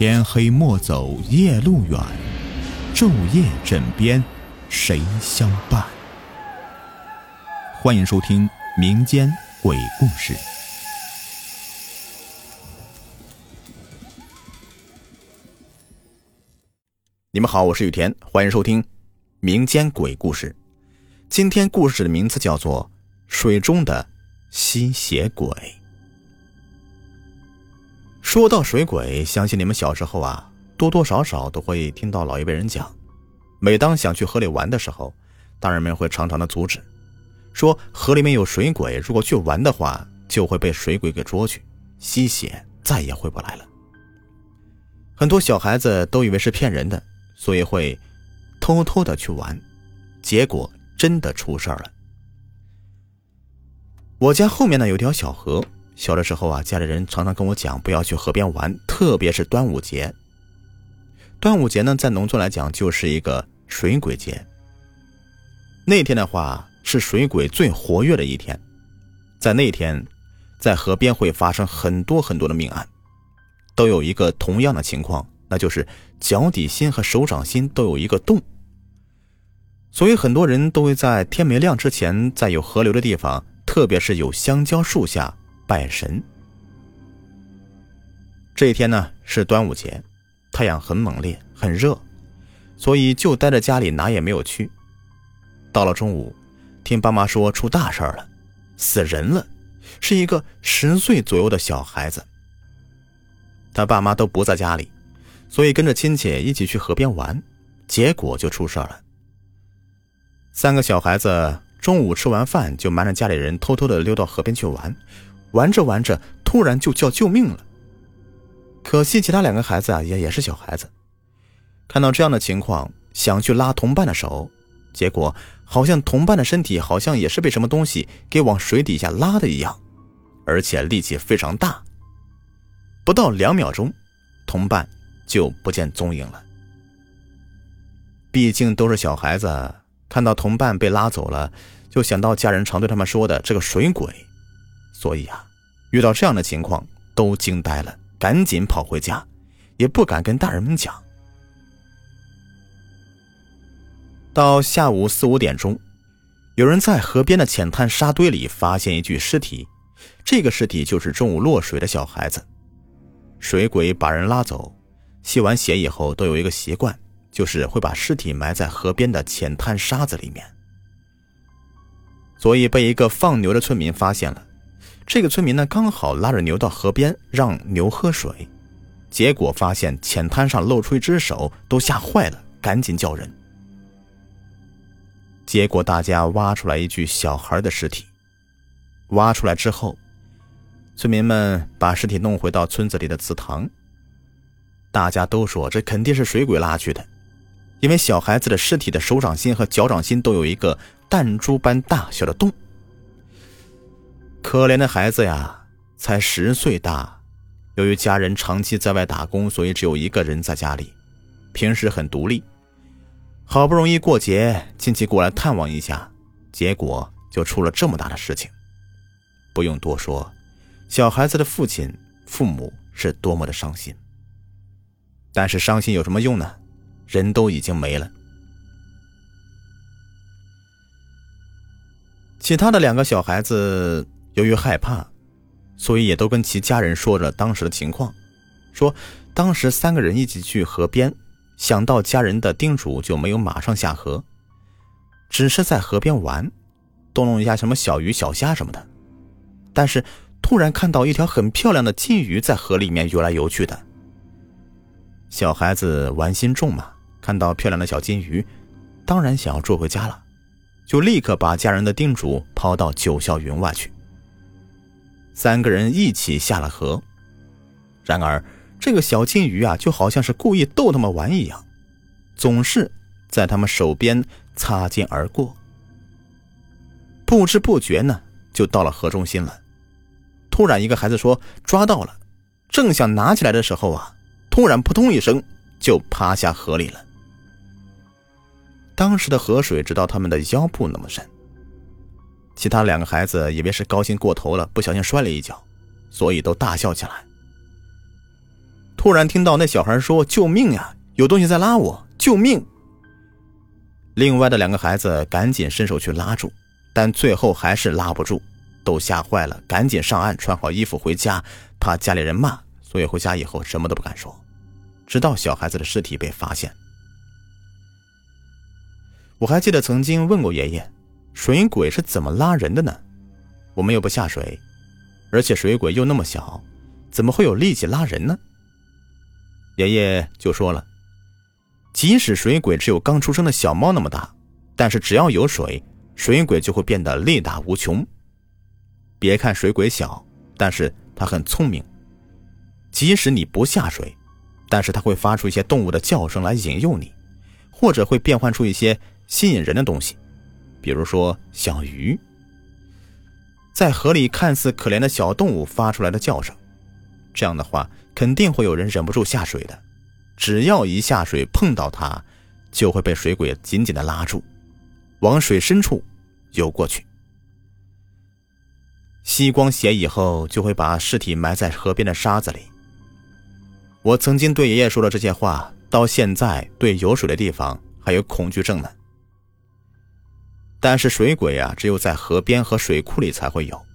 天黑莫走夜路远，昼夜枕边谁相伴？欢迎收听民间鬼故事。你们好，我是雨田，欢迎收听民间鬼故事。今天故事的名字叫做《水中的吸血鬼》。说到水鬼，相信你们小时候啊，多多少少都会听到老一辈人讲。每当想去河里玩的时候，大人们会常常的阻止，说河里面有水鬼，如果去玩的话，就会被水鬼给捉去，吸血，再也回不来了。很多小孩子都以为是骗人的，所以会偷偷的去玩，结果真的出事儿了。我家后面呢有条小河。小的时候啊，家里人常常跟我讲不要去河边玩，特别是端午节。端午节呢，在农村来讲就是一个水鬼节。那天的话是水鬼最活跃的一天，在那天，在河边会发生很多很多的命案，都有一个同样的情况，那就是脚底心和手掌心都有一个洞。所以很多人都会在天没亮之前，在有河流的地方，特别是有香蕉树下。拜神。这一天呢是端午节，太阳很猛烈，很热，所以就待在家里，哪也没有去。到了中午，听爸妈说出大事了，死人了，是一个十岁左右的小孩子。他爸妈都不在家里，所以跟着亲戚一起去河边玩，结果就出事了。三个小孩子中午吃完饭，就瞒着家里人，偷偷的溜到河边去玩。玩着玩着，突然就叫救命了。可惜其他两个孩子啊，也也是小孩子，看到这样的情况，想去拉同伴的手，结果好像同伴的身体好像也是被什么东西给往水底下拉的一样，而且力气非常大。不到两秒钟，同伴就不见踪影了。毕竟都是小孩子，看到同伴被拉走了，就想到家人常对他们说的这个水鬼。所以啊，遇到这样的情况都惊呆了，赶紧跑回家，也不敢跟大人们讲。到下午四五点钟，有人在河边的浅滩沙堆里发现一具尸体，这个尸体就是中午落水的小孩子。水鬼把人拉走，吸完血以后都有一个习惯，就是会把尸体埋在河边的浅滩沙子里面，所以被一个放牛的村民发现了。这个村民呢，刚好拉着牛到河边让牛喝水，结果发现浅滩上露出一只手，都吓坏了，赶紧叫人。结果大家挖出来一具小孩的尸体，挖出来之后，村民们把尸体弄回到村子里的祠堂。大家都说这肯定是水鬼拉去的，因为小孩子的尸体的手掌心和脚掌心都有一个弹珠般大小的洞。可怜的孩子呀，才十岁大，由于家人长期在外打工，所以只有一个人在家里，平时很独立。好不容易过节，亲戚过来探望一下，结果就出了这么大的事情。不用多说，小孩子的父亲、父母是多么的伤心。但是伤心有什么用呢？人都已经没了。其他的两个小孩子。由于害怕，所以也都跟其家人说着当时的情况，说当时三个人一起去河边，想到家人的叮嘱，就没有马上下河，只是在河边玩，动弄一下什么小鱼小虾什么的。但是突然看到一条很漂亮的金鱼在河里面游来游去的，小孩子玩心重嘛，看到漂亮的小金鱼，当然想要捉回家了，就立刻把家人的叮嘱抛到九霄云外去。三个人一起下了河，然而这个小金鱼啊，就好像是故意逗他们玩一样，总是在他们手边擦肩而过。不知不觉呢，就到了河中心了。突然，一个孩子说抓到了，正想拿起来的时候啊，突然扑通一声就趴下河里了。当时的河水直到他们的腰部那么深。其他两个孩子以为是高兴过头了，不小心摔了一跤，所以都大笑起来。突然听到那小孩说：“救命呀！有东西在拉我！救命！”另外的两个孩子赶紧伸手去拉住，但最后还是拉不住，都吓坏了，赶紧上岸穿好衣服回家，怕家里人骂，所以回家以后什么都不敢说，直到小孩子的尸体被发现。我还记得曾经问过爷爷，水鬼是怎么拉人的呢？我们又不下水，而且水鬼又那么小，怎么会有力气拉人呢？爷爷就说了，即使水鬼只有刚出生的小猫那么大，但是只要有水，水鬼就会变得力大无穷。别看水鬼小，但是它很聪明。即使你不下水，但是它会发出一些动物的叫声来引诱你，或者会变换出一些。吸引人的东西，比如说小鱼，在河里看似可怜的小动物发出来的叫声，这样的话肯定会有人忍不住下水的。只要一下水碰到它，就会被水鬼紧紧的拉住，往水深处游过去。吸光血以后，就会把尸体埋在河边的沙子里。我曾经对爷爷说了这些话，到现在对有水的地方还有恐惧症呢。但是水鬼啊，只有在河边和水库里才会有。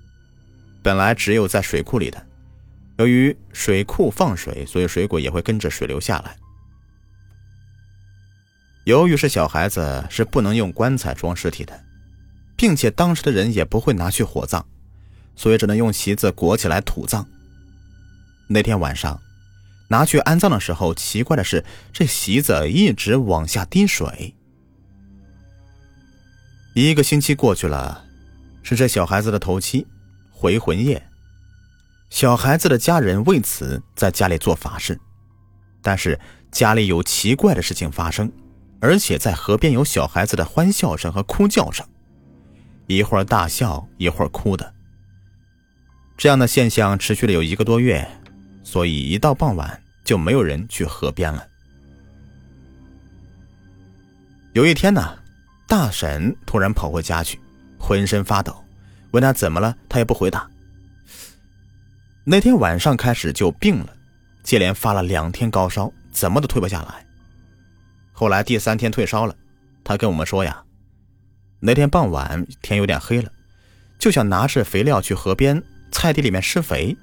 本来只有在水库里的，由于水库放水，所以水鬼也会跟着水流下来。由于是小孩子，是不能用棺材装尸体的，并且当时的人也不会拿去火葬，所以只能用席子裹起来土葬。那天晚上，拿去安葬的时候，奇怪的是，这席子一直往下滴水。一个星期过去了，是这小孩子的头七，回魂夜。小孩子的家人为此在家里做法事，但是家里有奇怪的事情发生，而且在河边有小孩子的欢笑声和哭叫声，一会儿大笑，一会儿哭的。这样的现象持续了有一个多月，所以一到傍晚就没有人去河边了。有一天呢。大婶突然跑回家去，浑身发抖，问他怎么了，他也不回答。那天晚上开始就病了，接连发了两天高烧，怎么都退不下来。后来第三天退烧了，他跟我们说呀，那天傍晚天有点黑了，就想拿着肥料去河边菜地里面施肥，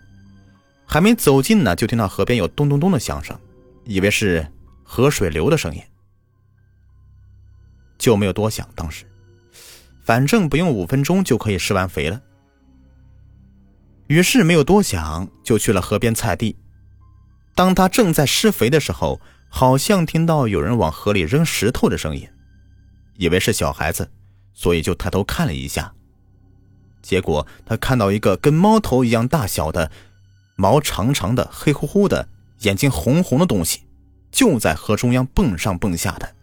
还没走近呢，就听到河边有咚咚咚的响声，以为是河水流的声音。就没有多想，当时，反正不用五分钟就可以施完肥了。于是没有多想，就去了河边菜地。当他正在施肥的时候，好像听到有人往河里扔石头的声音，以为是小孩子，所以就抬头看了一下。结果他看到一个跟猫头一样大小的、毛长长的、黑乎乎的、眼睛红红的东西，就在河中央蹦上蹦下的。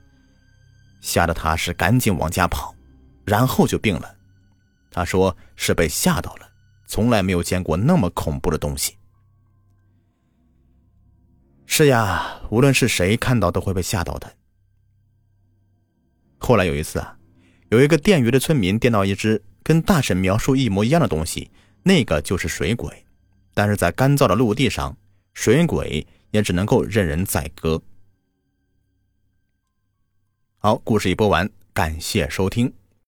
吓得他是赶紧往家跑，然后就病了。他说是被吓到了，从来没有见过那么恐怖的东西。是呀，无论是谁看到都会被吓到的。后来有一次啊，有一个电鱼的村民电到一只跟大婶描述一模一样的东西，那个就是水鬼，但是在干燥的陆地上，水鬼也只能够任人宰割。好，故事已播完，感谢收听。